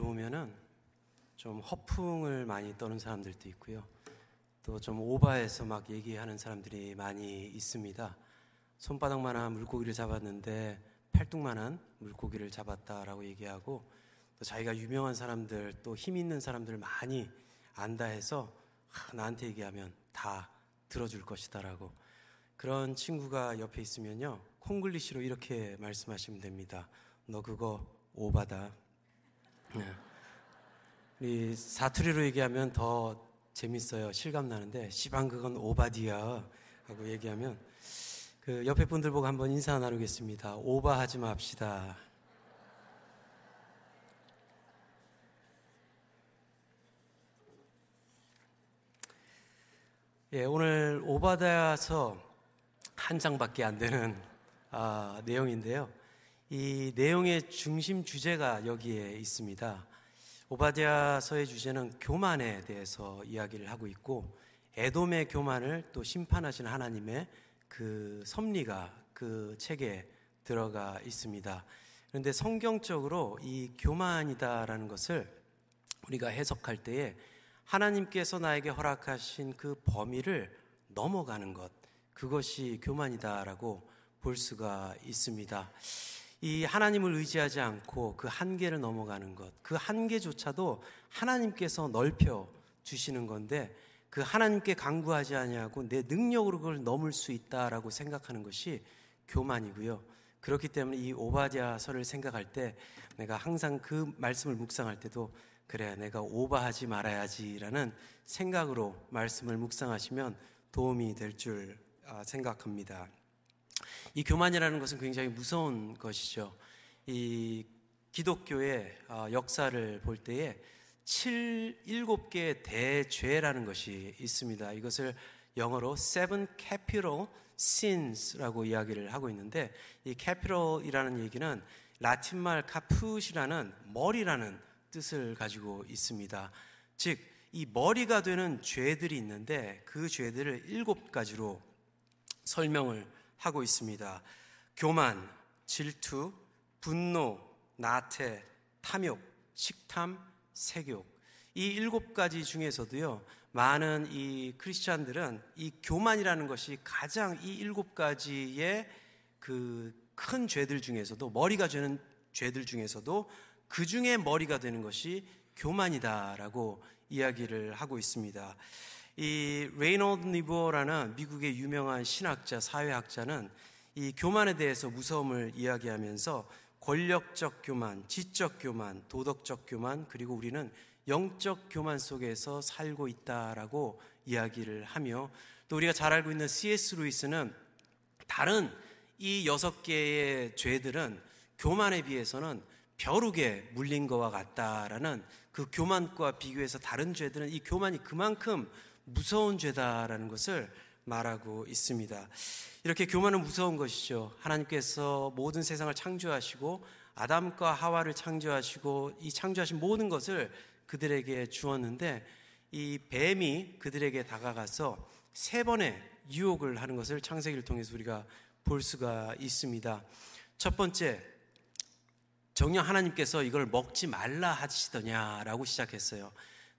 보면은 좀 허풍을 많이 떠는 사람들도 있고요. 또 좀 오바해서 막 얘기하는 사람들이 많이 있습니다. 손바닥만한 물고기를 잡았는데 팔뚝만한 물고기를 잡았다라고 얘기하고 또 자기가 유명한 사람들 또 힘 있는 사람들 많이 안다 해서 하, 나한테 얘기하면 다 들어줄 것이다라고 그런 친구가 옆에 있으면요 콩글리시로 이렇게 말씀하시면 됩니다. 너 그거 오바다. 네. 우리 사투리로 얘기하면 더 재밌어요. 실감 나는데 시방 그건 오바디야 하고 얘기하면 그 옆에 분들 보고 한번 인사 나누겠습니다. 오바하지 맙시다. 예, 오늘 오바다서 한 장밖에 안 되는 아, 내용인데요. 이 내용의 중심 주제가 여기에 있습니다. 오바디아서의 주제는 교만에 대해서 이야기를 하고 있고 에돔의 교만을 또 심판하신 하나님의 그 섭리가 그 책에 들어가 있습니다. 그런데 성경적으로 이 교만이다라는 것을 우리가 해석할 때에 하나님께서 나에게 허락하신 그 범위를 넘어가는 것, 그것이 교만이다라고 볼 수가 있습니다. 이 하나님을 의지하지 않고 그 한계를 넘어가는 것, 그 한계조차도 하나님께서 넓혀 주시는 건데 그 하나님께 강구하지 아니하고 내 능력으로 그걸 넘을 수 있다라고 생각하는 것이 교만이고요. 그렇기 때문에 이 오바디아서를 생각할 때 내가 항상 그 말씀을 묵상할 때도 그래 내가 오바하지 말아야지라는 생각으로 말씀을 묵상하시면 도움이 될줄 아, 생각합니다. 이 교만이라는 것은 굉장히 무서운 것이죠. 이 기독교의 어, 역사를 볼 때에 7, 7개의 대죄라는 것이 있습니다. 이것을 영어로 seven capital sins라고 이야기를 하고 있는데 이 capital이라는 얘기는 라틴말 카푸시라는 머리라는 뜻을 가지고 있습니다. 즉, 이 머리가 되는 죄들이 있는데 그 죄들을 일곱 가지로 설명을 하고 있습니다. 교만, 질투, 분노, 나태, 탐욕, 식탐, 색욕. 이 일곱 가지 중에서도요, 많은 이 크리스찬들은 이 교만이라는 것이 가장 이 일곱 가지의 그 큰 죄들 중에서도 머리가 되는 죄들 중에서도 그 중에 머리가 되는 것이 교만이다라고 이야기를 하고 있습니다. 이 레이놀드 니버라는 미국의 유명한 신학자, 사회학자는 이 교만에 대해서 무서움을 이야기하면서 권력적 교만, 지적 교만, 도덕적 교만, 그리고 우리는 영적 교만 속에서 살고 있다라고 이야기를 하며 또 우리가 잘 알고 있는 C.S. 루이스는 다른 이 여섯 개의 죄들은 교만에 비해서는 벼룩에 물린 것과 같다라는 그 교만과 비교해서 다른 죄들은 이 교만이 그만큼 무서운 죄다라는 것을 말하고 있습니다. 이렇게 교만은 무서운 것이죠. 하나님께서 모든 세상을 창조하시고 아담과 하와를 창조하시고 이 창조하신 모든 것을 그들에게 주었는데 이 뱀이 그들에게 다가가서 세 번의 유혹을 하는 것을 창세기를 통해서 우리가 볼 수가 있습니다. 첫 번째, 정녕 하나님께서 이걸 먹지 말라 하시더냐라고 시작했어요.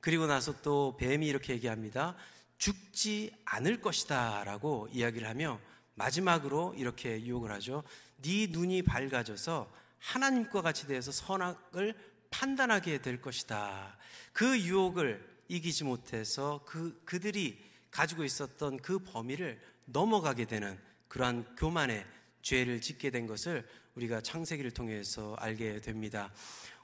그리고 나서 또 뱀이 이렇게 얘기합니다. 죽지 않을 것이다 라고 이야기를 하며 마지막으로 이렇게 유혹을 하죠. 네 눈이 밝아져서 하나님과 같이 대해서 선악을 판단하게 될 것이다. 그 유혹을 이기지 못해서 그, 그들이 가지고 있었던 그 범위를 넘어가게 되는 그러한 교만의 죄를 짓게 된 것을 우리가 창세기를 통해서 알게 됩니다.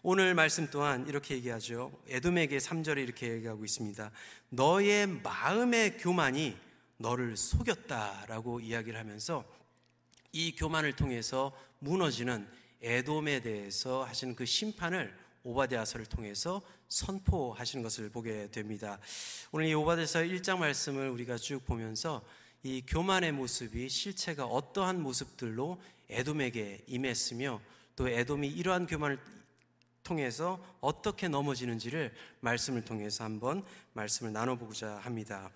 오늘 말씀 또한 이렇게 얘기하죠. 에돔에게 3절에 이렇게 얘기하고 있습니다. 너의 마음의 교만이 너를 속였다라고 이야기를 하면서 이 교만을 통해서 무너지는 에돔에 대해서 하시는 그 심판을 오바데아서를 통해서 선포하시는 것을 보게 됩니다. 오늘 이 오바데아서 1장 말씀을 우리가 쭉 보면서 이 교만의 모습이 실체가 어떠한 모습들로 에돔에게 임했으며 또 에돔이 이러한 교만을 통해서 어떻게 넘어지는지를 말씀을 통해서 한번 말씀을 나눠보고자 합니다.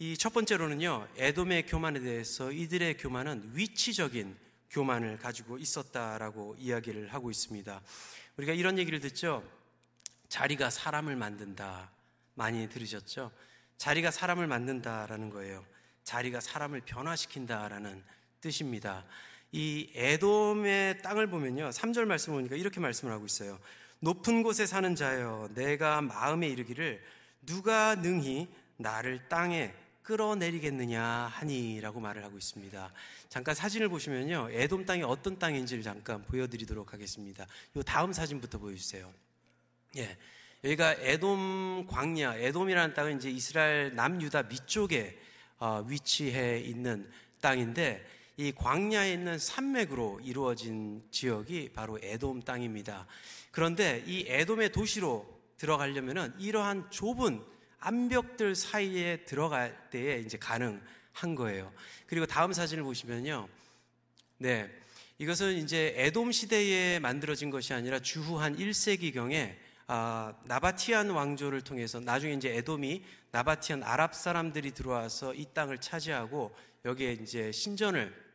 이 첫 번째로는요, 에돔의 교만에 대해서 이들의 교만은 위치적인 교만을 가지고 있었다라고 이야기를 하고 있습니다. 우리가 이런 얘기를 듣죠. 자리가 사람을 만든다. 많이 들으셨죠? 자리가 사람을 만든다라는 거예요. 자리가 사람을 변화시킨다라는 뜻입니다. 이 에돔의 땅을 보면요. 3절 말씀 보니까 이렇게 말씀을 하고 있어요. 높은 곳에 사는 자여 내가 마음에 이르기를 누가 능히 나를 땅에 끌어내리겠느냐 하니라고 말을 하고 있습니다. 잠깐 사진을 보시면요. 에돔 땅이 어떤 땅인지를 잠깐 보여드리도록 하겠습니다. 이 다음 사진부터 보여주세요. 예. 여기가 에돔 광야, 에돔이라는 땅은 이제 이스라엘 남유다 밑쪽에 어, 위치해 있는 땅인데 이 광야에 있는 산맥으로 이루어진 지역이 바로 에돔 땅입니다. 그런데 이 에돔의 도시로 들어가려면은 이러한 좁은 암벽들 사이에 들어갈 때에 이제 가능한 거예요. 그리고 다음 사진을 보시면요. 네. 이것은 이제 에돔 시대에 만들어진 것이 아니라 주후 한 1세기경에 아, 나바티안 왕조를 통해서 나중에 이제 에돔이 나바티안 아랍 사람들이 들어와서 이 땅을 차지하고 여기에 이제 신전을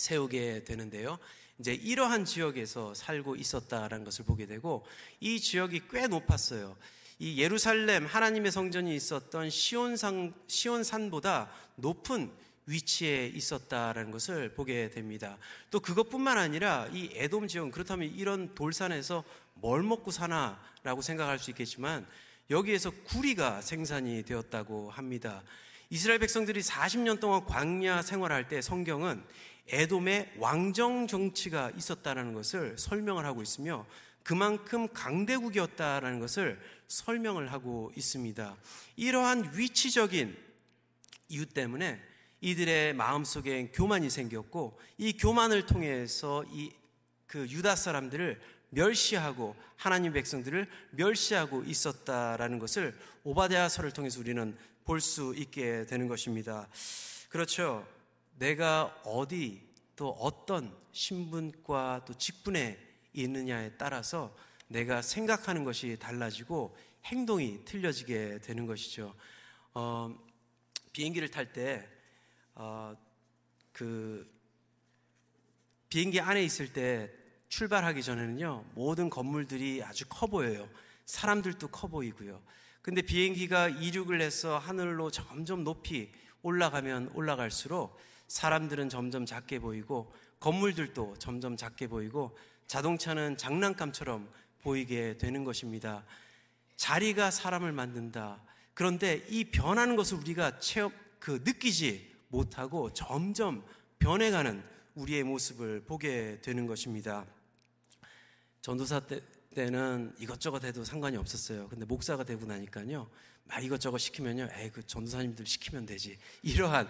세우게 되는데요. 이제 이러한 지역에서 살고 있었다라는 것을 보게 되고 이 지역이 꽤 높았어요. 이 예루살렘 하나님의 성전이 있었던 시온산 시온산보다 높은 위치에 있었다라는 것을 보게 됩니다. 또 그것뿐만 아니라 이 에돔 지역 그렇다면 이런 돌산에서 뭘 먹고 사나라고 생각할 수 있겠지만 여기에서 구리가 생산이 되었다고 합니다. 이스라엘 백성들이 40년 동안 광야 생활할 때 성경은 에돔의 왕정 정치가 있었다는 것을 설명을 하고 있으며 그만큼 강대국이었다라는 것을 설명을 하고 있습니다. 이러한 위치적인 이유 때문에 이들의 마음속에 교만이 생겼고 이 교만을 통해서 이 그 유다 사람들을 멸시하고 하나님 백성들을 멸시하고 있었다라는 것을 오바데아서를 통해서 우리는 볼 수 있게 되는 것입니다. 그렇죠. 내가 어디 또 어떤 신분과 또 직분에 있느냐에 따라서 내가 생각하는 것이 달라지고 행동이 틀려지게 되는 것이죠. 어, 비행기를 탈 때, 어, 그, 비행기 안에 있을 때 출발하기 전에는요, 모든 건물들이 아주 커 보여요. 사람들도 커 보이고요. 근데 비행기가 이륙을 해서 하늘로 점점 높이 올라가면 올라갈수록 사람들은 점점 작게 보이고 건물들도 점점 작게 보이고 자동차는 장난감처럼 보이게 되는 것입니다. 자리가 사람을 만든다. 그런데 이 변하는 것을 우리가 체험, 그 느끼지 못하고 점점 변해가는 우리의 모습을 보게 되는 것입니다. 전도사 때, 때는 이것저것 해도 상관이 없었어요. 근데 목사가 되고 나니까요. 막 이것저것 시키면요. 에이, 그 전도사님들 시키면 되지. 이러한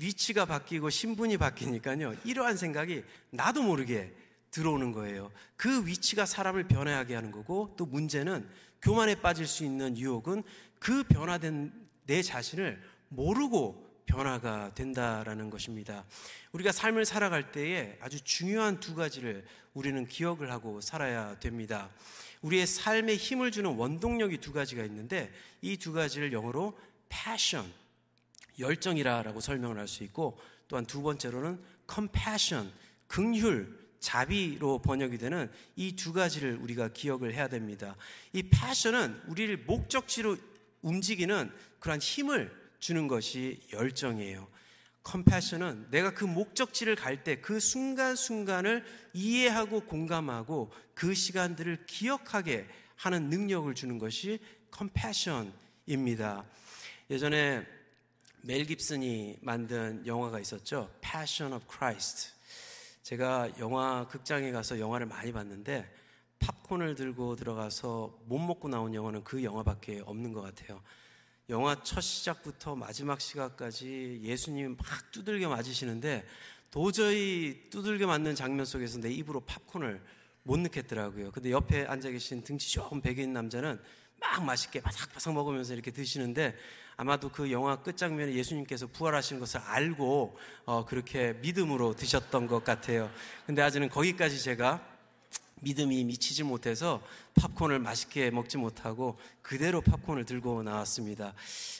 위치가 바뀌고 신분이 바뀌니까요. 이러한 생각이 나도 모르게 들어오는 거예요. 그 위치가 사람을 변화하게 하는 거고 또 문제는 교만에 빠질 수 있는 유혹은 그 변화된 내 자신을 모르고 변화가 된다라는 것입니다. 우리가 삶을 살아갈 때에 아주 중요한 두 가지를 우리는 기억을 하고 살아야 됩니다. 우리의 삶에 힘을 주는 원동력이 두 가지가 있는데 이 두 가지를 영어로 passion, 열정이라고 설명을 할 수 있고 또한 두 번째로는 compassion, 긍휼, 자비로 번역이 되는 이 두 가지를 우리가 기억을 해야 됩니다. 이 passion은 우리를 목적지로 움직이는 그러한 힘을 주는 것이 열정이에요. 컴패션은 내가 그 목적지를 갈 때 그 순간순간을 이해하고 공감하고 그 시간들을 기억하게 하는 능력을 주는 것이 컴패션입니다. 예전에 멜 깁슨이 만든 영화가 있었죠. Passion of Christ. 제가 영화 극장에 가서 영화를 많이 봤는데 팝콘을 들고 들어가서 못 먹고 나온 영화는 그 영화밖에 없는 것 같아요. 영화 첫 시작부터 마지막 시각까지 예수님이 막 두들겨 맞으시는데 도저히 두들겨 맞는 장면 속에서 내 입으로 팝콘을 못 넣겠더라고요. 근데 옆에 앉아 계신 등치 좋은 백인 남자는 막 맛있게 바삭바삭 먹으면서 이렇게 드시는데 아마도 그 영화 끝장면에 예수님께서 부활하신 것을 알고 어, 그렇게 믿음으로 드셨던 것 같아요. 근데 아직은 거기까지 제가 믿음이 미치지 못해서 팝콘을 맛있게 먹지 못하고 그대로 팝콘을 들고 나왔습니다.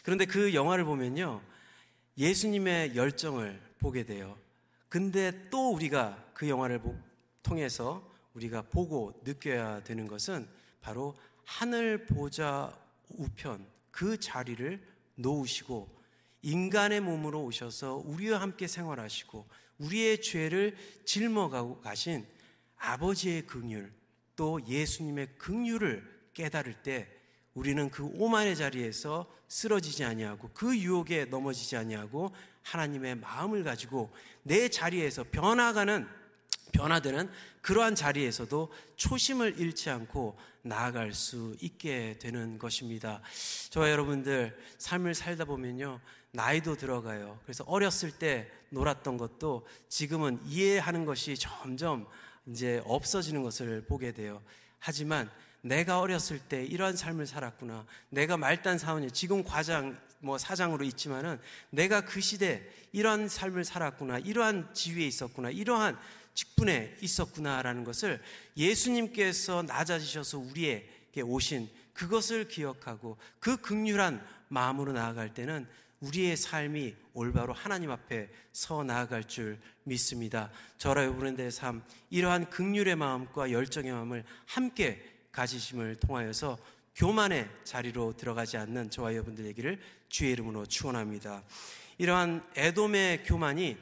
그런데 그 영화를 보면요. 예수님의 열정을 보게 돼요. 근데 또 우리가 그 영화를 통해서 우리가 보고 느껴야 되는 것은 바로 하늘 보좌 우편 그 자리를 놓으시고 인간의 몸으로 오셔서 우리와 함께 생활하시고 우리의 죄를 짊어가고 가신 아버지의 긍휼 또 예수님의 긍휼을 깨달을 때 우리는 그 오만의 자리에서 쓰러지지 아니하고 그 유혹에 넘어지지 아니하고 하나님의 마음을 가지고 내 자리에서 변화가는 변화되는 그러한 자리에서도 초심을 잃지 않고 나아갈 수 있게 되는 것입니다. 저와 여러분들 삶을 살다 보면요. 나이도 들어가요. 그래서 어렸을 때 놀았던 것도 지금은 이해하는 것이 점점 이제 없어지는 것을 보게 돼요. 하지만 내가 어렸을 때 이러한 삶을 살았구나. 내가 말단 사원이 지금 과장 뭐 사장으로 있지만은 내가 그 시대 이러한 삶을 살았구나. 이러한 지위에 있었구나. 이러한 직분에 있었구나라는 것을 예수님께서 낮아지셔서 우리에게 오신 그것을 기억하고 그 극률한 마음으로 나아갈 때는 우리의 삶이 올바로 하나님 앞에 서 나아갈 줄 믿습니다. 저라 여러분의 삶 이러한 극률의 마음과 열정의 마음을 함께 가지심을 통하여서 교만의 자리로 들어가지 않는 저와 여러분들 얘기를 주의 이름으로 축원합니다. 이러한 애돔의 교만이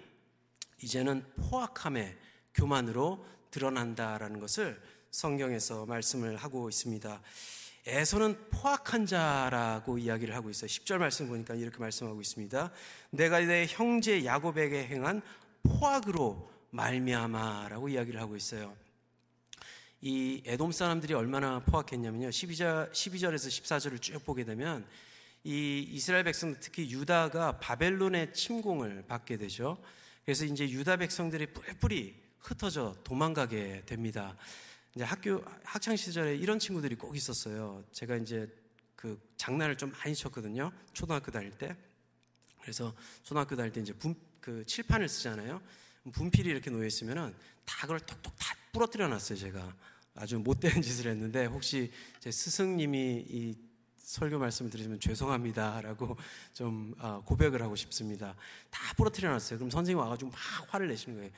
이제는 포악함의 교만으로 드러난다라는 것을 성경에서 말씀을 하고 있습니다. 에서는 포악한 자라고 이야기를 하고 있어요. 10절 말씀 보니까 이렇게 말씀하고 있습니다. 내가 내 형제 야곱에게 행한 포악으로 말미암아라고 이야기를 하고 있어요. 이 에돔 사람들이 얼마나 포악했냐면요. 12절, 12절에서 14절을 쭉 보게 되면 이 이스라엘 백성 특히 유다가 바벨론의 침공을 받게 되죠. 그래서 이제 유다 백성들이 뿔뿔이 흩어져 도망가게 됩니다. 이제 학교 학창 시절에 이런 친구들이 꼭 있었어요. 제가 이제 그 장난을 좀 많이 쳤거든요. 초등학교 다닐 때. 그래서 초등학교 다닐 때 이제 분, 그 칠판을 쓰잖아요. 분필이 이렇게 놓여 있으면은 다 그걸 톡톡 다 부러뜨려 놨어요, 제가. 아주 못된 짓을 했는데 혹시 제 스승님이 이 설교 말씀을 들으시면 죄송합니다라고 좀 아, 고백을 하고 싶습니다. 다 부러뜨려 놨어요. 그럼 선생님 와가지고 막 화를 내시는 거예요.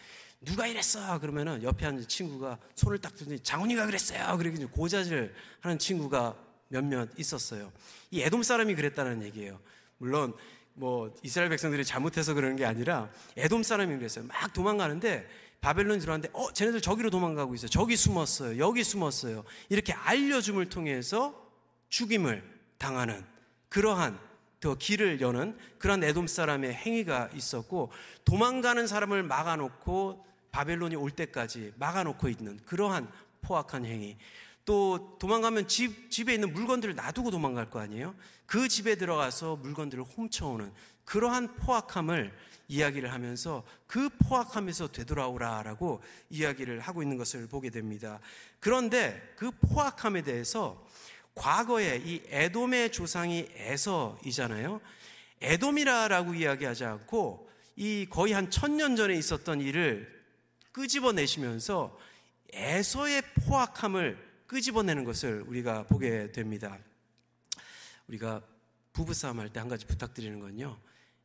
누가 이랬어? 그러면은 옆에 앉은 친구가 손을 딱 들더니 장훈이가 그랬어요. 그러게 고자질 하는 친구가 몇몇 있었어요. 이 에돔 사람이 그랬다는 얘기예요. 물론 뭐 이스라엘 백성들이 잘못해서 그러는 게 아니라 에돔 사람이 그랬어요. 막 도망가는데 바벨론이 들어왔는데 어 쟤네들 저기로 도망가고 있어요. 저기 숨었어요. 여기 숨었어요. 이렇게 알려줌을 통해서 죽임을 당하는 그러한 더 길을 여는 그런 에돔 사람의 행위가 있었고 도망가는 사람을 막아놓고 바벨론이 올 때까지 막아놓고 있는 그러한 포악한 행위. 또 도망가면 집, 집에 있는 물건들을 놔두고 도망갈 거 아니에요? 그 집에 들어가서 물건들을 훔쳐오는 그러한 포악함을 이야기를 하면서 그 포악함에서 되돌아오라 라고 이야기를 하고 있는 것을 보게 됩니다. 그런데 그 포악함에 대해서 과거에 이 에돔의 조상이 에서이잖아요. 에돔이라라고 이야기하지 않고 이 거의 한 천년 전에 있었던 일을 끄집어내시면서 에서의 포악함을 끄집어내는 것을 우리가 보게 됩니다. 우리가 부부싸움 할 때 한 가지 부탁드리는 건요.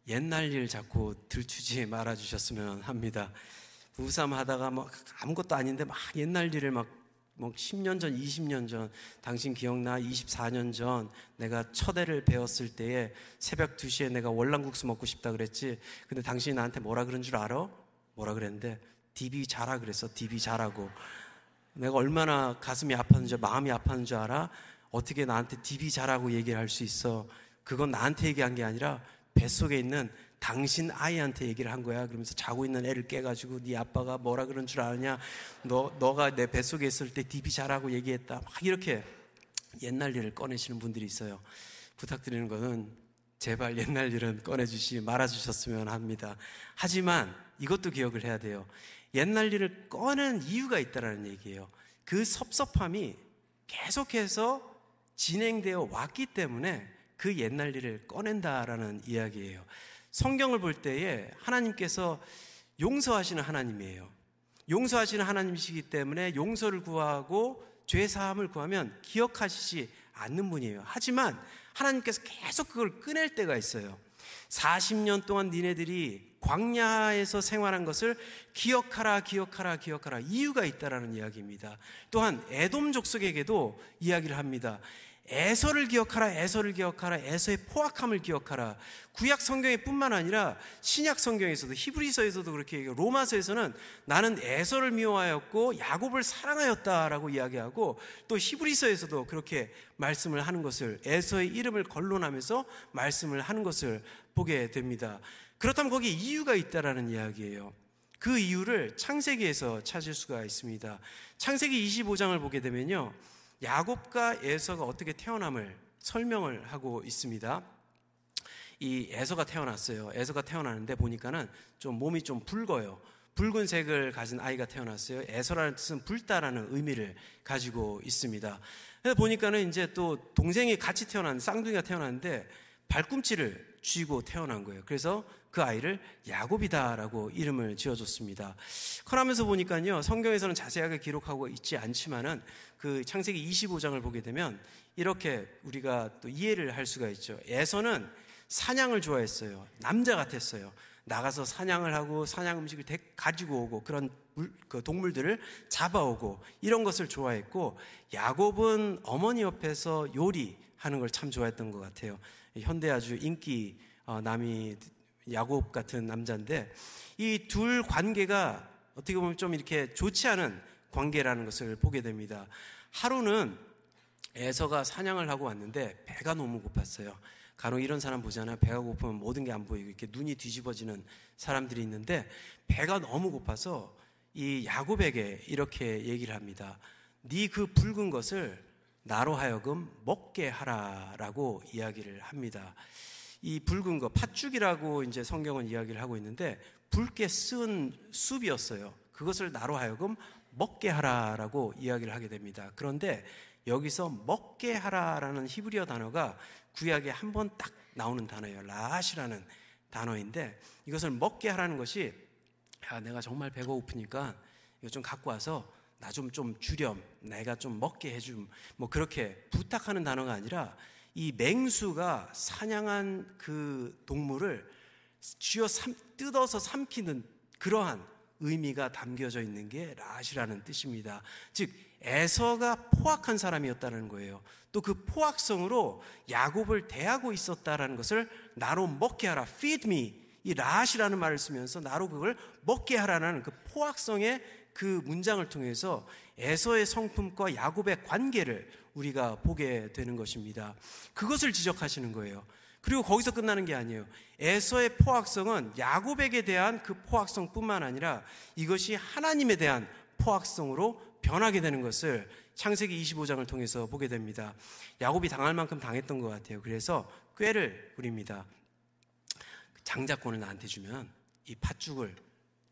옛날 일 자꾸 들추지 말아 주셨으면 합니다. 부부싸움 하다가 막 아무것도 아닌데 막 옛날 일을 막 뭐 10년 전, 20년 전, 당신 기억나? 24년 전 내가 첫애를 배웠을 때에 새벽 2시에 내가 월남국수 먹고 싶다 그랬지. 근데 당신이 나한테 뭐라 그런 줄 알아? 뭐라 그랬는데 DB 자라 그랬어. DB 자라고. 내가 얼마나 가슴이 아팠는지, 마음이 아팠는 줄 알아? 어떻게 나한테 DB 자라고 얘기를 할 수 있어? 그건 나한테 얘기한 게 아니라 뱃속에 있는 당신 아이한테 얘기를 한 거야. 그러면서 자고 있는 애를 깨가지고 네 아빠가 뭐라 그런 줄 아느냐. 너, 너가 내 뱃속에 있을 때 디비 잘하고 얘기했다. 막 이렇게 옛날 일을 꺼내시는 분들이 있어요. 부탁드리는 것은 제발 옛날 일은 꺼내주시 말아주셨으면 합니다. 하지만 이것도 기억을 해야 돼요. 옛날 일을 꺼낸 이유가 있다라는 얘기예요. 그 섭섭함이 계속해서 진행되어 왔기 때문에 그 옛날 일을 꺼낸다라는 이야기예요. 성경을 볼 때에 하나님께서 용서하시는 하나님이에요. 용서하시는 하나님이시기 때문에 용서를 구하고 죄 사함을 구하면 기억하시지 않는 분이에요. 하지만 하나님께서 계속 그걸 꺼낼 때가 있어요. 40년 동안 니네들이 광야에서 생활한 것을 기억하라, 기억하라, 기억하라. 이유가 있다라는 이야기입니다. 또한 에돔 족속에게도 이야기를 합니다. 에서를 기억하라, 에서를 기억하라, 에서의 포악함을 기억하라. 구약 성경에 뿐만 아니라 신약 성경에서도 히브리서에서도 그렇게 얘기하고 로마서에서는 나는 에서를 미워하였고 야곱을 사랑하였다라고 이야기하고 또 히브리서에서도 그렇게 말씀을 하는 것을 에서의 이름을 거론하면서 말씀을 하는 것을 보게 됩니다. 그렇다면 거기에 이유가 있다라는 이야기예요. 그 이유를 창세기에서 찾을 수가 있습니다. 창세기 25장을 보게 되면요. 야곱과 에서가 어떻게 태어남을 설명을 하고 있습니다. 이 에서가 태어났어요. 에서가 태어나는데 보니까는 좀 몸이 좀 붉어요. 붉은색을 가진 아이가 태어났어요. 에서라는 뜻은 붉다라는 의미를 가지고 있습니다. 그래서 보니까는 이제 또 동생이 같이 태어난 쌍둥이가 태어났는데 발꿈치를 쥐고 태어난 거예요. 그래서 그 아이를 야곱이다라고 이름을 지어줬습니다. 커나면서 보니까요, 성경에서는 자세하게 기록하고 있지 않지만은 그 창세기 25장을 보게 되면 이렇게 우리가 또 이해를 할 수가 있죠. 에서는 사냥을 좋아했어요. 남자 같았어요. 나가서 사냥을 하고 사냥 음식을 가지고 오고 그런 물, 그 동물들을 잡아오고 이런 것을 좋아했고 야곱은 어머니 옆에서 요리하는 걸 참 좋아했던 것 같아요. 현대 아주 인기 어, 남이 야곱 같은 남자인데 이 둘 관계가 어떻게 보면 좀 이렇게 좋지 않은 관계라는 것을 보게 됩니다. 하루는 에서가 사냥을 하고 왔는데 배가 너무 고팠어요. 간혹 이런 사람 보잖아요. 배가 고프면 모든 게 안 보이고 이렇게 눈이 뒤집어지는 사람들이 있는데 배가 너무 고파서 이 야곱에게 이렇게 얘기를 합니다. 네 그 붉은 것을 나로 하여금 먹게 하라라고 이야기를 합니다. 이 붉은 거 팥죽이라고 이제 성경은 이야기를 하고 있는데 붉게 쓴 숲이었어요. 그것을 나로 하여금 먹게 하라라고 이야기를 하게 됩니다. 그런데 여기서 먹게 하라라는 히브리어 단어가 구약에 한 번 딱 나오는 단어예요. 라시라는 단어인데 이것을 먹게 하라는 것이 야, 내가 정말 배가 고프니까 이거 좀 갖고 와서 나 좀좀 좀 주렴, 내가 좀 먹게 해줌, 뭐 그렇게 부탁하는 단어가 아니라 이 맹수가 사냥한 그 동물을 쥐어 삼, 뜯어서 삼키는 그러한 의미가 담겨져 있는 게 라시라는 뜻입니다. 즉 에서가 포악한 사람이었다는 거예요. 또 그 포악성으로 야곱을 대하고 있었다라는 것을 나로 먹게 하라. feed me. 이 라시라는 말을 쓰면서 나로 그걸 먹게 하라는 그 포악성의 그 문장을 통해서 에서의 성품과 야곱의 관계를 우리가 보게 되는 것입니다. 그것을 지적하시는 거예요. 그리고 거기서 끝나는 게 아니에요. 에서의 포악성은 야곱에게 대한 그 포악성뿐만 아니라 이것이 하나님에 대한 포악성으로 변하게 되는 것을 창세기 25장을 통해서 보게 됩니다. 야곱이 당할 만큼 당했던 것 같아요. 그래서 꾀를 부립니다. 장자권을 나한테 주면 이 팥죽을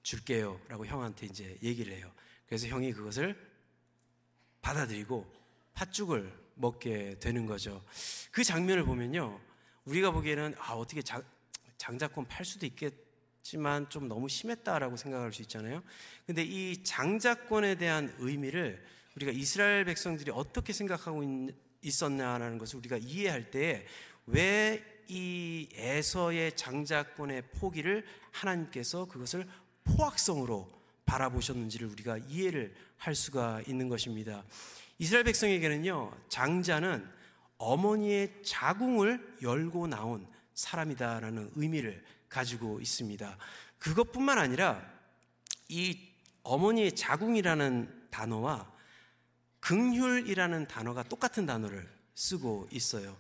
줄게요. 라고 형한테 이제 얘기를 해요. 그래서 형이 그것을 받아들이고 팥죽을 먹게 되는 거죠. 그 장면을 보면요. 우리가 보기에는 아, 어떻게 장, 장자권 팔 수도 있겠지만 좀 너무 심했다라고 생각할 수 있잖아요. 근데 이 장자권에 대한 의미를 우리가 이스라엘 백성들이 어떻게 생각하고 있, 었냐라는 것을 우리가 이해할 때왜이 에서의 장자권의 포기를 하나님께서 그것을 포악성으로 바라보셨는지를 우리가 이해를 할 수가 있는 것입니다. 이스라엘 백성에게는요, 장자는 어머니의 자궁을 열고 나온 사람이다라는 의미를 가지고 있습니다. 그것뿐만 아니라 이 어머니의 자궁이라는 단어와 극률이라는 단어가 똑같은 단어를 쓰고 있어요.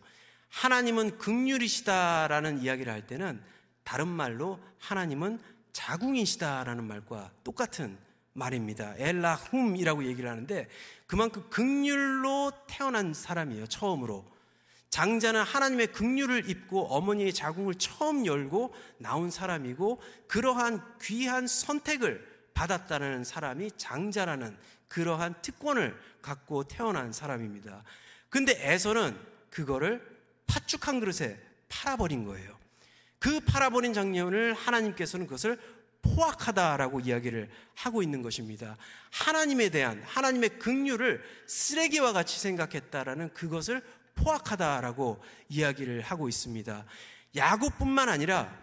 하나님은 극률이시다라는 이야기를 할 때는 다른 말로 하나님은 자궁이시다라는 말과 똑같은 말입니다. 엘라훔이라고 얘기를 하는데 그만큼 극률로 태어난 사람이에요. 처음으로. 장자는 하나님의 극률을 입고 어머니의 자궁을 처음 열고 나온 사람이고 그러한 귀한 선택을 받았다는 사람이 장자라는 그러한 특권을 갖고 태어난 사람입니다. 근데 에서는 그거를 팥죽 한 그릇에 팔아버린 거예요. 그 팔아버린 장면을 하나님께서는 그것을 포악하다라고 이야기를 하고 있는 것입니다. 하나님에 대한 하나님의 긍휼을 쓰레기와 같이 생각했다라는 그것을 포악하다라고 이야기를 하고 있습니다. 야곱뿐만 아니라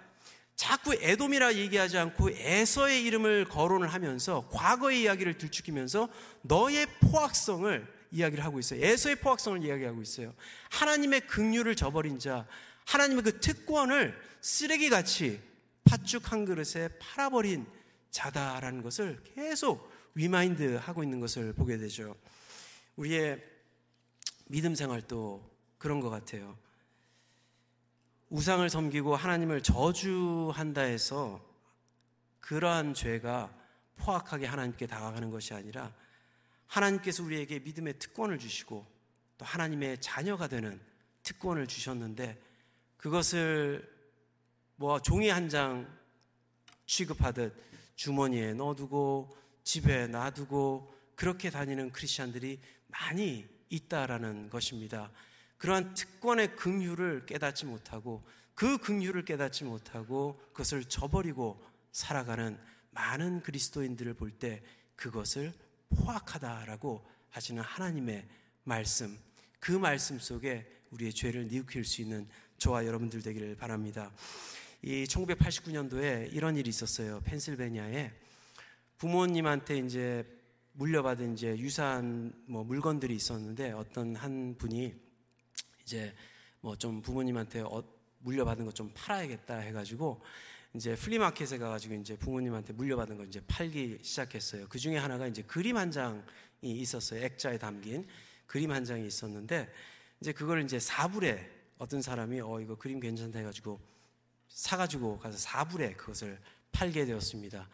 자꾸 에돔이라 얘기하지 않고 에서의 이름을 거론을 하면서 과거의 이야기를 들추키면서 너의 포악성을 이야기를 하고 있어요. 에서의 포악성을 이야기하고 있어요. 하나님의 긍휼을 저버린 자, 하나님의 그 특권을 쓰레기같이 팥죽 한 그릇에 팔아버린 자다라는 것을 계속 위마인드 하고 있는 것을 보게 되죠. 우리의 믿음 생활도 그런 것 같아요. 우상을 섬기고 하나님을 저주한다 해서 그러한 죄가 포악하게 하나님께 다가가는 것이 아니라 하나님께서 우리에게 믿음의 특권을 주시고 또 하나님의 자녀가 되는 특권을 주셨는데 그것을 뭐 종이 한 장 취급하듯 주머니에 넣어두고 집에 놔두고 그렇게 다니는 크리스천들이 많이 있다라는 것입니다. 그러한 특권의 긍휼을 깨닫지 못하고 그 긍휼을 깨닫지 못하고 그것을 저버리고 살아가는 많은 그리스도인들을 볼 때 그것을 포악하다라고 하시는 하나님의 말씀, 그 말씀 속에 우리의 죄를 뉘우킬 수 있는 저와 여러분들 되기를 바랍니다. 이 1989년도에 이런 일이 있었어요. 펜실베니아에 부모님한테 이제 물려받은 이제 유산 뭐 물건들이 있었는데 어떤 한 분이 이제 뭐 좀 부모님한테 어, 물려받은 거좀 팔아야겠다 해가지고 이제 플리마켓에 가가지고 이제 부모님한테 물려받은 거 이제 팔기 시작했어요. 그 중에 하나가 이제 그림 한 장이 있었어요. 액자에 담긴 그림 한 장이 있었는데 이제 그걸 이제 사불에 어떤 사람이 어 이거 그림 괜찮다 해가지고 사가지고 가서 사불에 그것을 팔게 되었습니다.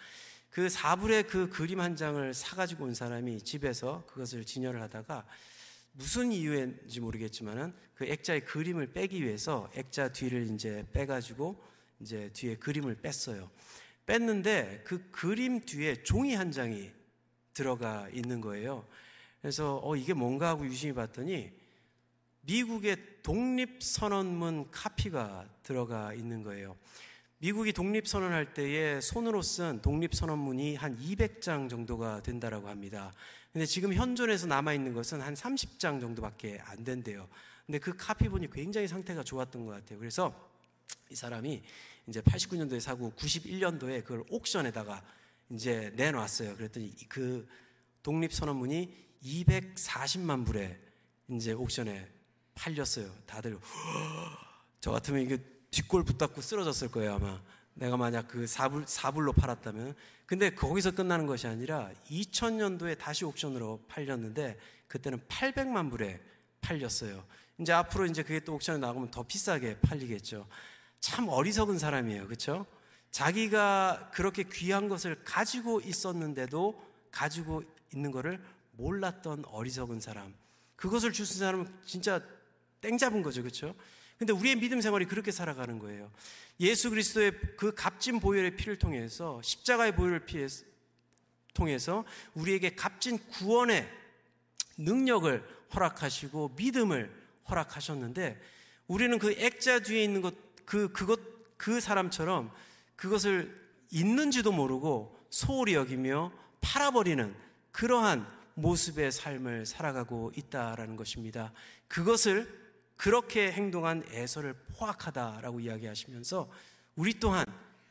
그 사불에 그 그림 한 장을 사가지고 온 사람이 집에서 그것을 진열을 하다가 무슨 이유인지 모르겠지만은 그 액자의 그림을 빼기 위해서 액자 뒤를 이제 빼가지고 이제 뒤에 그림을 뺐어요. 뺐는데 그 그림 뒤에 종이 한 장이 들어가 있는 거예요. 그래서 어 이게 뭔가 하고 유심히 봤더니 미국의 독립선언문 카피가 들어가 있는 거예요. 미국이 독립선언할 때에 손으로 쓴 독립선언문이 한 200장 정도가 된다라고 합니다. 근데 지금 현존에서 남아있는 것은 한 30장 정도밖에 안 된대요. 근데 그 카피본이 굉장히 상태가 좋았던 것 같아요. 그래서 이 사람이 이제 89년도에 사고 91년도에 그걸 옥션에다가 이제 내놨어요. 그랬더니 그 독립선언문이 240만 불에 이제 옥션에 팔렸어요. 다들 저 같으면 이게 뒷골 붙잡고 쓰러졌을 거예요 아마. 내가 만약 그 사불, 사불로 팔았다면. 근데 거기서 끝나는 것이 아니라 2000년도에 다시 옥션으로 팔렸는데 그때는 800만 불에 팔렸어요. 이제 앞으로 이제 그게 또 옥션에 나가면 더 비싸게 팔리겠죠. 참 어리석은 사람이에요. 그렇죠? 자기가 그렇게 귀한 것을 가지고 있었는데도 가지고 있는 것을 몰랐던 어리석은 사람. 그것을 주신 사람은 진짜 땡 잡은 거죠. 그렇죠? 근데 우리의 믿음 생활이 그렇게 살아가는 거예요. 예수 그리스도의 그 값진 보혈의 피를 통해서 십자가의 보혈을 피해서 통해서 우리에게 값진 구원의 능력을 허락하시고 믿음을 허락하셨는데 우리는 그 액자 뒤에 있는 것 그 그것 그 사람처럼 그것을 있는지도 모르고 소홀히 여기며 팔아버리는 그러한 모습의 삶을 살아가고 있다라는 것입니다. 그것을 그렇게 행동한 에서를 포악하다라고 이야기하시면서 우리 또한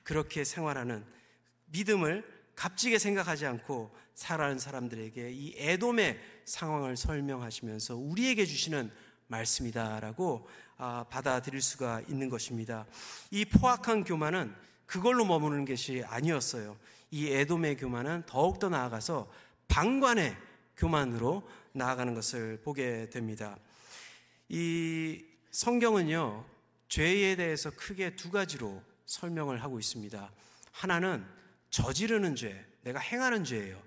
그렇게 생활하는 믿음을 값지게 생각하지 않고 살아가는 사람들에게 이 애돔의 상황을 설명하시면서 우리에게 주시는 말씀이다라고 아, 받아들일 수가 있는 것입니다. 이 포악한 교만은 그걸로 머무는 것이 아니었어요. 이 에돔의 교만은 더욱더 나아가서 방관의 교만으로 나아가는 것을 보게 됩니다. 이 성경은요, 죄에 대해서 크게 두 가지로 설명을 하고 있습니다. 하나는 저지르는 죄, 내가 행하는 죄예요.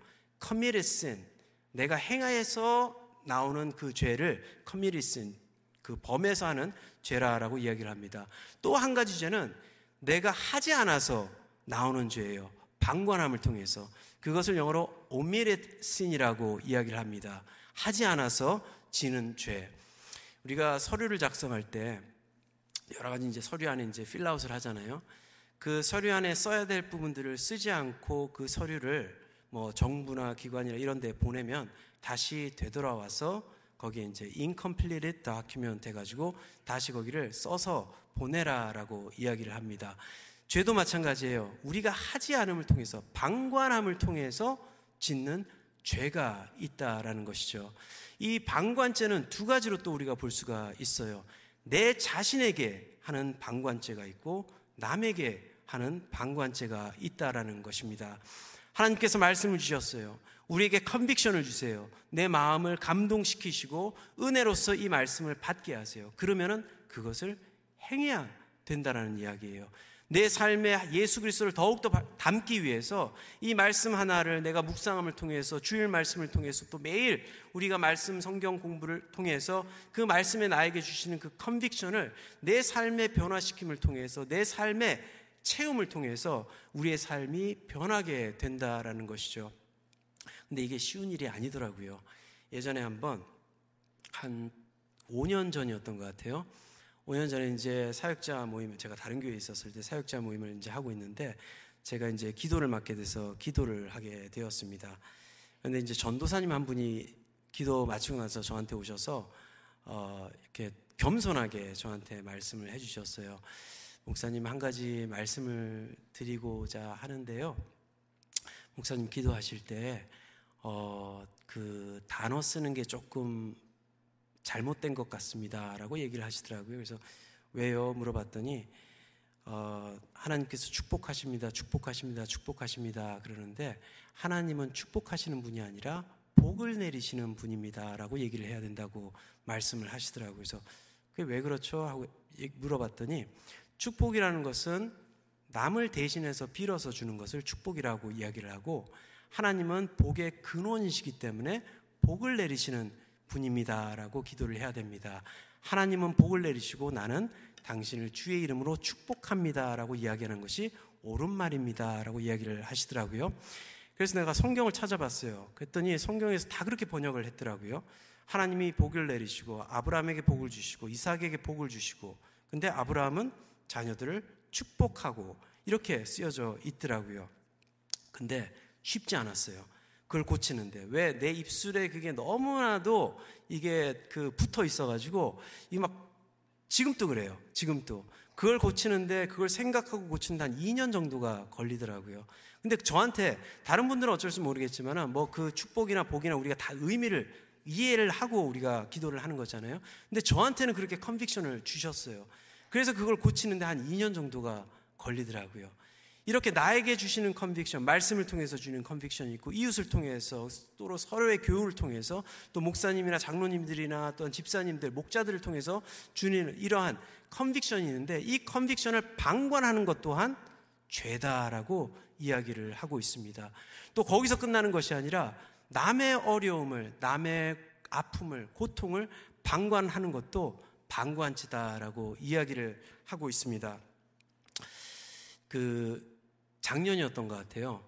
committed sin. 내가 행하여서 나오는 그 죄를 committed sin, 그 범해서 하는 죄라라고 이야기를 합니다. 또 한 가지 죄는 내가 하지 않아서 나오는 죄예요. 방관함을 통해서. 그것을 영어로 omitted sin이라고 이야기를 합니다. 하지 않아서 지는 죄. 우리가 서류를 작성할 때 여러 가지 이제 서류 안에 이제 필라웃을 하잖아요. 그 서류 안에 써야 될 부분들을 쓰지 않고 그 서류를 뭐 정부나 기관이나 이런 데 보내면 다시 되돌아와서 거기에 이제 incompleted document 해가지고 다시 거기를 써서 보내라라고 이야기를 합니다. 죄도 마찬가지예요. 우리가 하지 않음을 통해서 방관함을 통해서 짓는 죄가 있다라는 것이죠. 이 방관죄는 두 가지로 또 우리가 볼 수가 있어요. 내 자신에게 하는 방관죄가 있고 남에게 하는 방관죄가 있다라는 것입니다. 하나님께서 말씀을 주셨어요. 우리에게 컨빅션을 주세요. 내 마음을 감동시키시고 은혜로서 이 말씀을 받게 하세요. 그러면은 그것을 행해야 된다라는 이야기예요. 내 삶에 예수 그리스도를 더욱더 담기 위해서 이 말씀 하나를 내가 묵상함을 통해서 주일 말씀을 통해서 또 매일 우리가 말씀 성경 공부를 통해서 그 말씀에 나에게 주시는 그 컨빅션을 내 삶에 변화시킴을 통해서 내 삶의 체험을 통해서 우리의 삶이 변하게 된다라는 것이죠. 근데 이게 쉬운 일이 아니더라고요. 예전에 한번 한 5년 전이었던 것 같아요. 5년 전에 이제 사역자 모임을 제가 다른 교회에 있었을 때 사역자 모임을 이제 하고 있는데 제가 이제 기도를 맡게 돼서 기도를 하게 되었습니다. 그런데 이제 전도사님 한 분이 기도 마치고 나서 저한테 오셔서 어 이렇게 겸손하게 저한테 말씀을 해주셨어요. 목사님 한 가지 말씀을 드리고자 하는데요. 목사님 기도하실 때, 어, 그 단어 쓰는 게 조금 잘못된 것 같습니다. 라고 얘기를 하시더라고요. 그래서 왜요? 물어봤더니, 어, 하나님께서 축복하십니다. 축복하십니다. 축복하십니다. 그러는데, 하나님은 축복하시는 분이 아니라 복을 내리시는 분입니다. 라고 얘기를 해야 된다고 말씀을 하시더라고요. 그래서 그게 왜 그렇죠? 하고 물어봤더니, 축복이라는 것은 남을 대신해서 빌어서 주는 것을 축복이라고 이야기를 하고, 하나님은 복의 근원이시기 때문에 복을 내리시는 분입니다라고 기도를 해야 됩니다. 하나님은 복을 내리시고 나는 당신을 주의 이름으로 축복합니다라고 이야기하는 것이 옳은 말입니다라고 이야기를 하시더라고요. 그래서 내가 성경을 찾아봤어요. 그랬더니 성경에서 다 그렇게 번역을 했더라고요. 하나님이 복을 내리시고 아브라함에게 복을 주시고 이삭에게 복을 주시고 근데 아브라함은 자녀들을 축복하고 이렇게 쓰여져 있더라고요. 근데 쉽지 않았어요. 그걸 고치는데 왜 내 입술에 그게 너무나도 이게 그 붙어 있어가지고 이 막 지금도 그래요. 지금도 그걸 고치는데 그걸 생각하고 고치는데 한 2년 정도가 걸리더라고요. 근데 저한테 다른 분들은 어쩔지 모르겠지만은 뭐 그 축복이나 복이나 우리가 다 의미를 이해를 하고 우리가 기도를 하는 거잖아요. 근데 저한테는 그렇게 conviction을 주셨어요. 그래서 그걸 고치는데 한 2년 정도가 걸리더라고요. 이렇게 나에게 주시는 conviction, 말씀을 통해서 주는 conviction이 있고 이웃을 통해서 또 서로의 교육을 통해서 또 목사님이나 장로님들이나 또는 집사님들, 목자들을 통해서 주는 이러한 conviction이 있는데 이 conviction을 방관하는 것 또한 죄다라고 이야기를 하고 있습니다. 또 거기서 끝나는 것이 아니라 남의 어려움을, 남의 아픔을, 고통을 방관하는 것도 방관치다라고 이야기를 하고 있습니다. 그 작년이었던 것 같아요.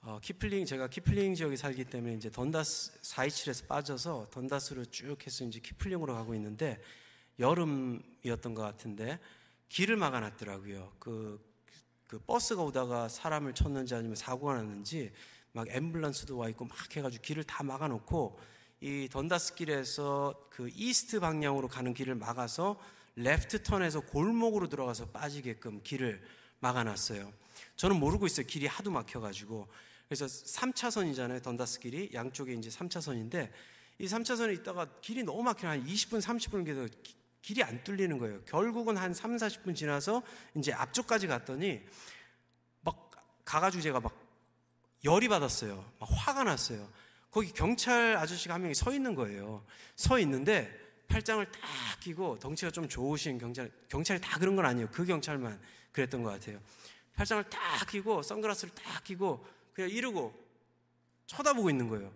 어, 키플링 제가 키플링 지역에 살기 때문에 이제 던다스 427에서 빠져서 던다스로 쭉 해서 이제 키플링으로 가고 있는데 여름이었던 것 같은데 길을 막아놨더라고요. 그, 그 버스가 오다가 사람을 쳤는지 아니면 사고가 났는지 막 앰뷸런스도 와 있고 막 해가지고 길을 다 막아놓고 이 던다스 길에서 그 east 방향으로 가는 길을 막아서 left turn에서 골목으로 들어가서 빠지게끔 길을 막아놨어요. 저는 모르고 있어요. 길이 하도 막혀가지고. 그래서 3차선이잖아요. 던다스 길이. 양쪽에 이제 3차선인데 이 3차선에 있다가 길이 너무 막혀. 한 20분, 30분 계속 길이 안 뚫리는 거예요. 결국은 한 3, 40분 지나서 이제 앞쪽까지 갔더니 막 가가지고 제가 막 열이 받았어요. 막 화가 났어요. 거기 경찰 아저씨가 한 명이 서 있는 거예요. 서 있는데 팔짱을 딱 끼고 덩치가 좀 좋으신 경찰, 경찰이 다 그런 건 아니에요. 그 경찰만 그랬던 것 같아요. 팔짱을 딱 끼고 선글라스를 딱 끼고 그냥 이러고 쳐다보고 있는 거예요.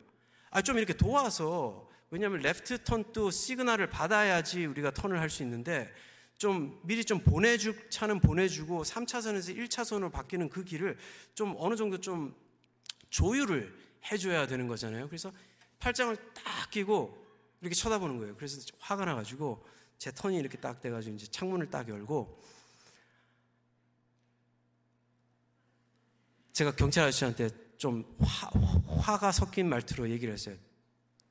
아, 좀 이렇게 도와서 왜냐하면 레프트 턴도 시그널을 받아야지 우리가 턴을 할 수 있는데 좀 미리 좀 보내주 차는 보내주고 3차선에서 1차선으로 바뀌는 그 길을 좀 어느 정도 좀 조율을 해줘야 되는 거잖아요. 그래서 팔짱을 딱 끼고 이렇게 쳐다보는 거예요. 그래서 화가 나가지고 제 턴이 이렇게 딱 돼가지고 이제 창문을 딱 열고 제가 경찰 아저씨한테 좀 화, 화가 섞인 말투로 얘기를 했어요.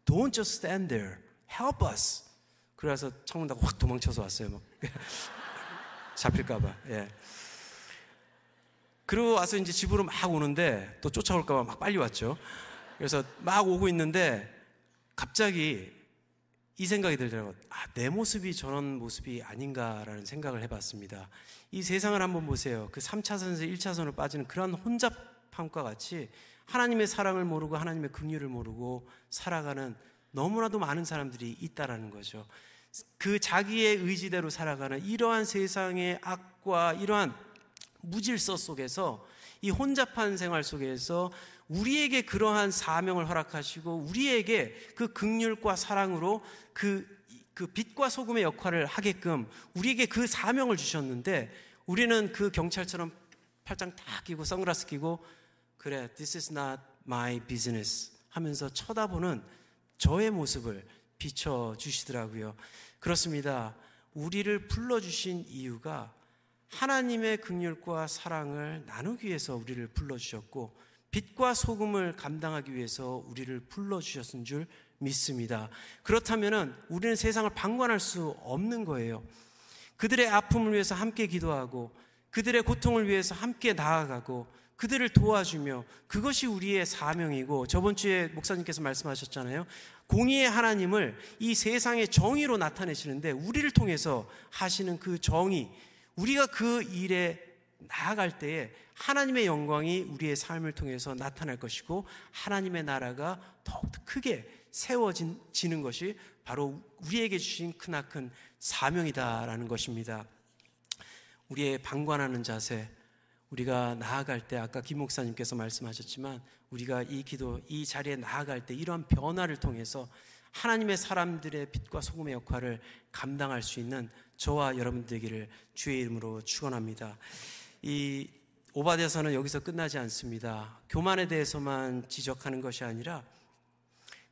Don't just stand there. help us. 그래서 창문 닫고 확 도망쳐서 왔어요. 막. 잡힐까봐. 예. 그리고 와서 이제 집으로 막 오는데 또 쫓아올까봐 막 빨리 왔죠. 그래서 막 오고 있는데 갑자기 이 생각이 들더라고요. 아, 내 모습이 저런 모습이 아닌가라는 생각을 해봤습니다. 이 세상을 한번 보세요. 그 3차선에서 1차선으로 빠지는 그런 혼잡함과 같이 하나님의 사랑을 모르고 하나님의 긍휼을 모르고 살아가는 너무나도 많은 사람들이 있다라는 거죠. 그 자기의 의지대로 살아가는 이러한 세상의 악과 이러한 무질서 속에서 이 혼잡한 생활 속에서 우리에게 그러한 사명을 허락하시고 우리에게 그 극률과 사랑으로 그, 그 빛과 소금의 역할을 하게끔 우리에게 그 사명을 주셨는데 우리는 그 경찰처럼 팔짱 딱 끼고 선글라스 끼고 그래, this is not my business 하면서 쳐다보는 저의 모습을 비춰주시더라고요. 그렇습니다. 우리를 불러주신 이유가 하나님의 극률과 사랑을 나누기 위해서 우리를 불러주셨고, 빛과 소금을 감당하기 위해서 우리를 불러주셨은 줄 믿습니다. 그렇다면 우리는 세상을 방관할 수 없는 거예요. 그들의 아픔을 위해서 함께 기도하고, 그들의 고통을 위해서 함께 나아가고, 그들을 도와주며 그것이 우리의 사명이고 저번 주에 목사님께서 말씀하셨잖아요. 공의의 하나님을 이 세상의 정의로 나타내시는데 우리를 통해서 하시는 그 정의, 우리가 그 일에 나아갈 때에 하나님의 영광이 우리의 삶을 통해서 나타날 것이고 하나님의 나라가 더욱더 크게 세워지는 것이 바로 우리에게 주신 크나큰 사명이다라는 것입니다. 우리의 방관하는 자세, 우리가 나아갈 때 아까 김 목사님께서 말씀하셨지만 우리가 이 기도 이 자리에 나아갈 때 이러한 변화를 통해서 하나님의 사람들의 빛과 소금의 역할을 감당할 수 있는 저와 여러분 되기를 주의 이름으로 축원합니다. 이 오바데서는 여기서 끝나지 않습니다. 교만에 대해서만 지적하는 것이 아니라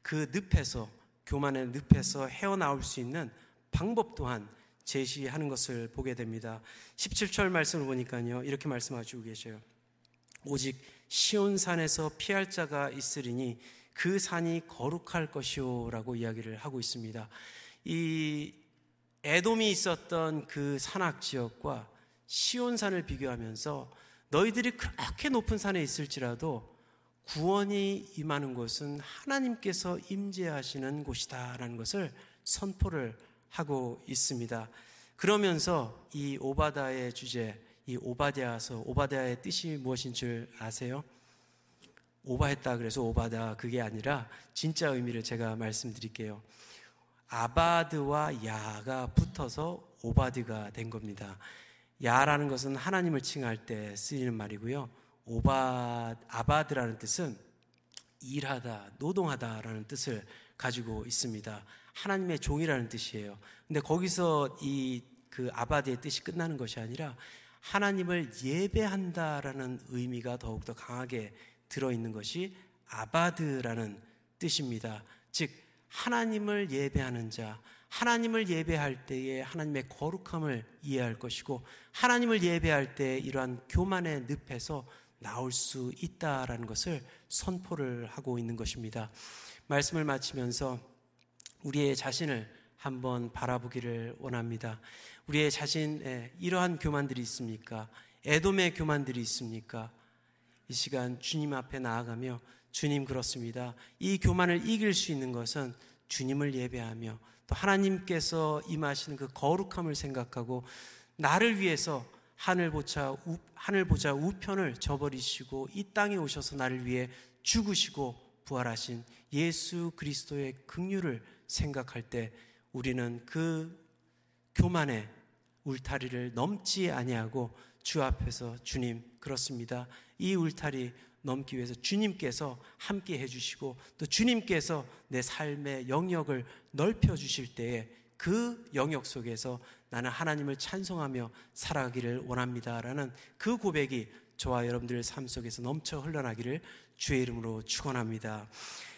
그 늪에서 교만의 늪에서 헤어나올 수 있는 방법 또한 제시하는 것을 보게 됩니다. 17절 말씀을 보니까요. 이렇게 말씀하시고 계셔요. 오직 시온산에서 피할 자가 있으리니 그 산이 거룩할 것이오라고 이야기를 하고 있습니다. 이 에돔이 있었던 그 산악 지역과 시온산을 비교하면서 너희들이 그렇게 높은 산에 있을지라도 구원이 임하는 곳은 하나님께서 임재하시는 곳이다라는 것을 선포를 하고 있습니다. 그러면서 이 오바다의 주제, 이 오바디아서 오바디아의 뜻이 무엇인 줄 아세요? 오바했다 그래서 오바다 그게 아니라 진짜 의미를 제가 말씀드릴게요. 아바드와 야가 붙어서 오바드가 된 겁니다. 야라는 것은 하나님을 칭할 때 쓰이는 말이고요. 오바 아바드라는 뜻은 일하다, 노동하다라는 뜻을 가지고 있습니다. 하나님의 종이라는 뜻이에요. 근데 거기서 이 그 아바드의 뜻이 끝나는 것이 아니라 하나님을 예배한다라는 의미가 더욱더 강하게 들어 있는 것이 아바드라는 뜻입니다. 즉, 하나님을 예배하는 자, 하나님을 예배할 때에 하나님의 거룩함을 이해할 것이고, 하나님을 예배할 때 이러한 교만의 늪에서 나올 수 있다라는 것을 선포를 하고 있는 것입니다. 말씀을 마치면서 우리의 자신을 한번 바라보기를 원합니다. 우리의 자신에 이러한 교만들이 있습니까? 애돔의 교만들이 있습니까? 이 시간 주님 앞에 나아가며 주님 그렇습니다. 이 교만을 이길 수 있는 것은 주님을 예배하며 또 하나님께서 임하시는 그 거룩함을 생각하고 나를 위해서 하늘 보자 우, 하늘 보자 우편을 저버리시고 이 땅에 오셔서 나를 위해 죽으시고 부활하신 예수 그리스도의 긍휼을 생각할 때 우리는 그 교만의 울타리를 넘지 아니하고 주 앞에서 주님 그렇습니다. 이 울타리 넘기 위해서 주님께서 함께 해주시고 또 주님께서 내 삶의 영역을 넓혀 주실 때에 그 영역 속에서 나는 하나님을 찬송하며 살아가기를 원합니다라는 그 고백이 저와 여러분들의 삶 속에서 넘쳐 흘러나기를 주의 이름으로 축원합니다.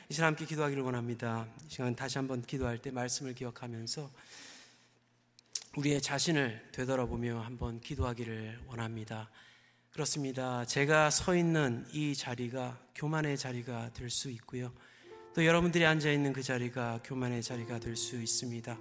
이 시간 함께 기도하기를 원합니다. 이 시간 다시 한번 기도할 때 말씀을 기억하면서 우리의 자신을 되돌아보며 한번 기도하기를 원합니다. 그렇습니다. 제가 서 있는 이 자리가 교만의 자리가 될 수 있고요. 또 여러분들이 앉아 있는 그 자리가 교만의 자리가 될 수 있습니다.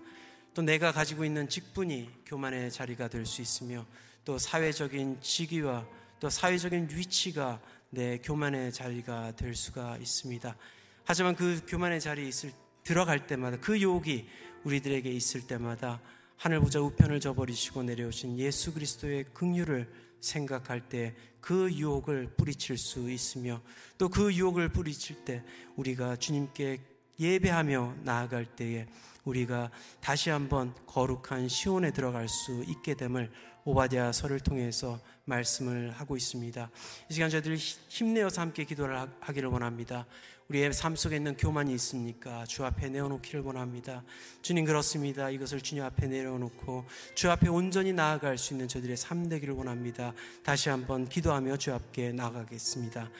또 내가 가지고 있는 직분이 교만의 자리가 될 수 있으며 또 사회적인 직위와 또 사회적인 위치가 내 교만의 자리가 될 수가 있습니다. 하지만 그 교만의 자리에 있을 들어갈 때마다 그 유혹이 우리들에게 있을 때마다 하늘 보자 우편을 저버리시고 내려오신 예수 그리스도의 긍휼을 생각할 때 그 유혹을 뿌리칠 수 있으며 또 그 유혹을 뿌리칠 때 우리가 주님께 예배하며 나아갈 때에 우리가 다시 한번 거룩한 시온에 들어갈 수 있게 됨을 오바디아서를 통해서 말씀을 하고 있습니다. 이 시간 저희들 힘내어서 함께 기도를 하기를 원합니다. 우리의 삶 속에 있는 교만이 있습니까? 주 앞에 내어놓기를 원합니다. 주님 그렇습니다. 이것을 주님 앞에 내려놓고 주 앞에 온전히 나아갈 수 있는 저들의 삶 되기를 원합니다. 다시 한번 기도하며 주 앞에 나가겠습니다.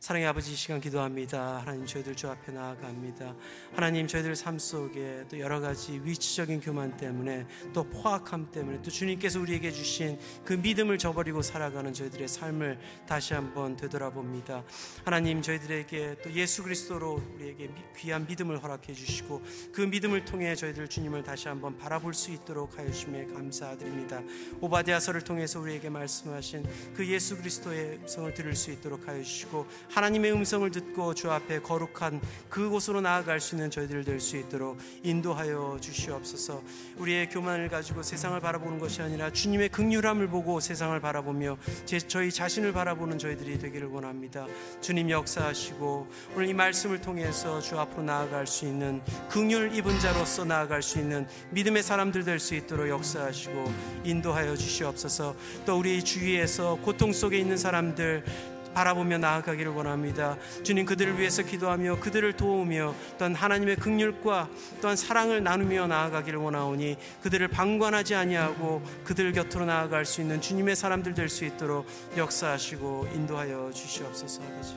사랑의 아버지 시간 기도합니다. 하나님 저희들 주 앞에 나아갑니다. 하나님 저희들 삶 속에 또 여러 가지 위치적인 교만 때문에 또 포악함 때문에 또 주님께서 우리에게 주신 그 믿음을 저버리고 살아가는 저희들의 삶을 다시 한번 되돌아봅니다. 하나님 저희들에게 또 예수 그리스도로 우리에게 귀한 믿음을 허락해 주시고 그 믿음을 통해 저희들 주님을 다시 한번 바라볼 수 있도록 하여 주심에 감사드립니다. 오바디아서를 통해서 우리에게 말씀하신 그 예수 그리스도의 음성을 들을 수 있도록 하여 주시고 하나님의 음성을 듣고 주 앞에 거룩한 그곳으로 나아갈 수 있는 저희들 될 수 있도록 인도하여 주시옵소서. 우리의 교만을 가지고 세상을 바라보는 것이 아니라 주님의 극률함을 보고 세상을 바라보며 제, 저희 자신을 바라보는 저희들이 되기를 원합니다. 주님 역사하시고 오늘 이 말씀을 통해서 주 앞으로 나아갈 수 있는 극률 입은 자로서 나아갈 수 있는 믿음의 사람들 될 수 있도록 역사하시고 인도하여 주시옵소서. 또 우리 주위에서 고통 속에 있는 사람들 바라보며 나아가기를 원합니다. 주님 그들을 위해서 기도하며 그들을 도우며 또한 하나님의 극률과 또한 사랑을 나누며 나아가기를 원하오니 그들을 방관하지 아니하고 그들 곁으로 나아갈 수 있는 주님의 사람들 될 수 있도록 역사하시고 인도하여 주시옵소서 아버지.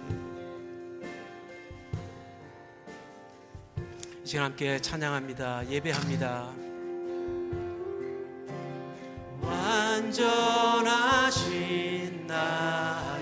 이 시간 함께 찬양합니다. 예배합니다. 완전하신 나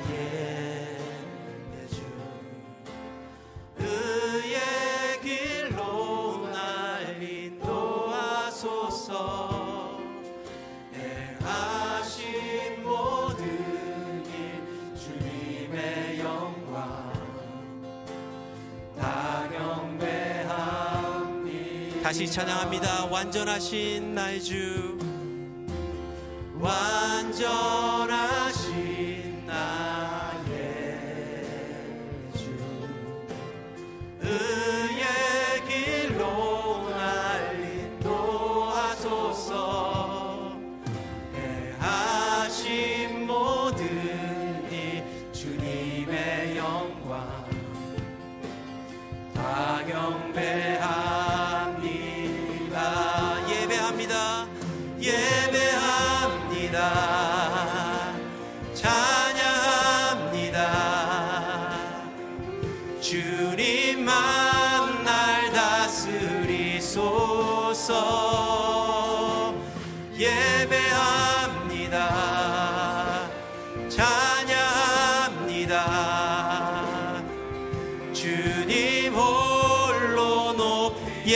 다시 찬양합니다. 완전하신 나의 주. 완전하신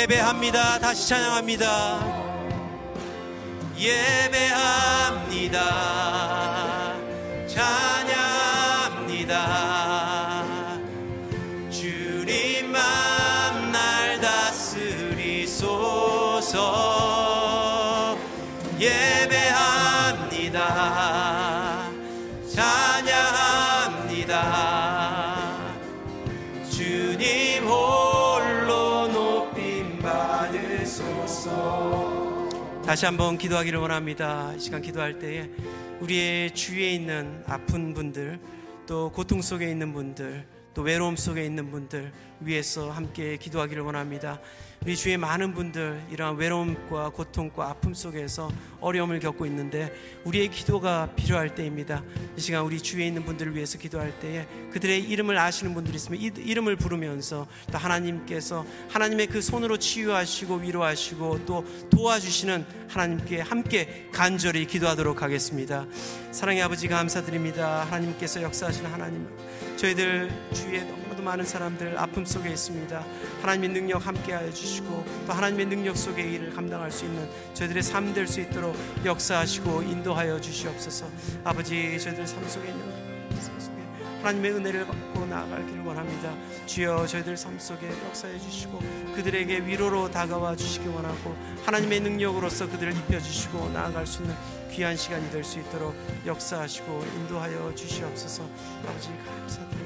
예배합니다. 다시 찬양합니다. 예배합니다 다시 한번 기도하기를 원합니다. 시간 기도할 때에 우리의 주위에 있는 아픈 분들 또 고통 속에 있는 분들 또 외로움 속에 있는 분들 위해서 함께 기도하기를 원합니다. 우리 주위에 많은 분들 이러한 외로움과 고통과 아픔 속에서 어려움을 겪고 있는데 우리의 기도가 필요할 때입니다. 이 시간 우리 주위에 있는 분들을 위해서 기도할 때에 그들의 이름을 아시는 분들이 있으면 이, 이름을 부르면서 또 하나님께서 하나님의 그 손으로 치유하시고 위로하시고 또 도와주시는 하나님께 함께 간절히 기도하도록 하겠습니다. 사랑의 아버지 감사드립니다. 하나님께서 역사하시는 하나님 저희들 주위에 너무나도 많은 사람들 아픔 속에 있습니다. 하나님의 능력 함께하여 주시고 또 하나님의 능력 속에 일을 감당할 수 있는 저희들의 삶 될 수 있도록 역사하시고 인도하여 주시옵소서. 아버지 저희들 삶 속에 있는 삶 속에 하나님의 은혜를 받고 나아가기를 원합니다. 주여 저희들 삶 속에 역사해 주시고 그들에게 위로로 다가와 주시기 원하고 하나님의 능력으로서 그들을 입혀 주시고 나아갈 수 있는 귀한 시간이 될 수 있도록 역사하시고 인도하여 주시옵소서. 아버지 감사드립니다.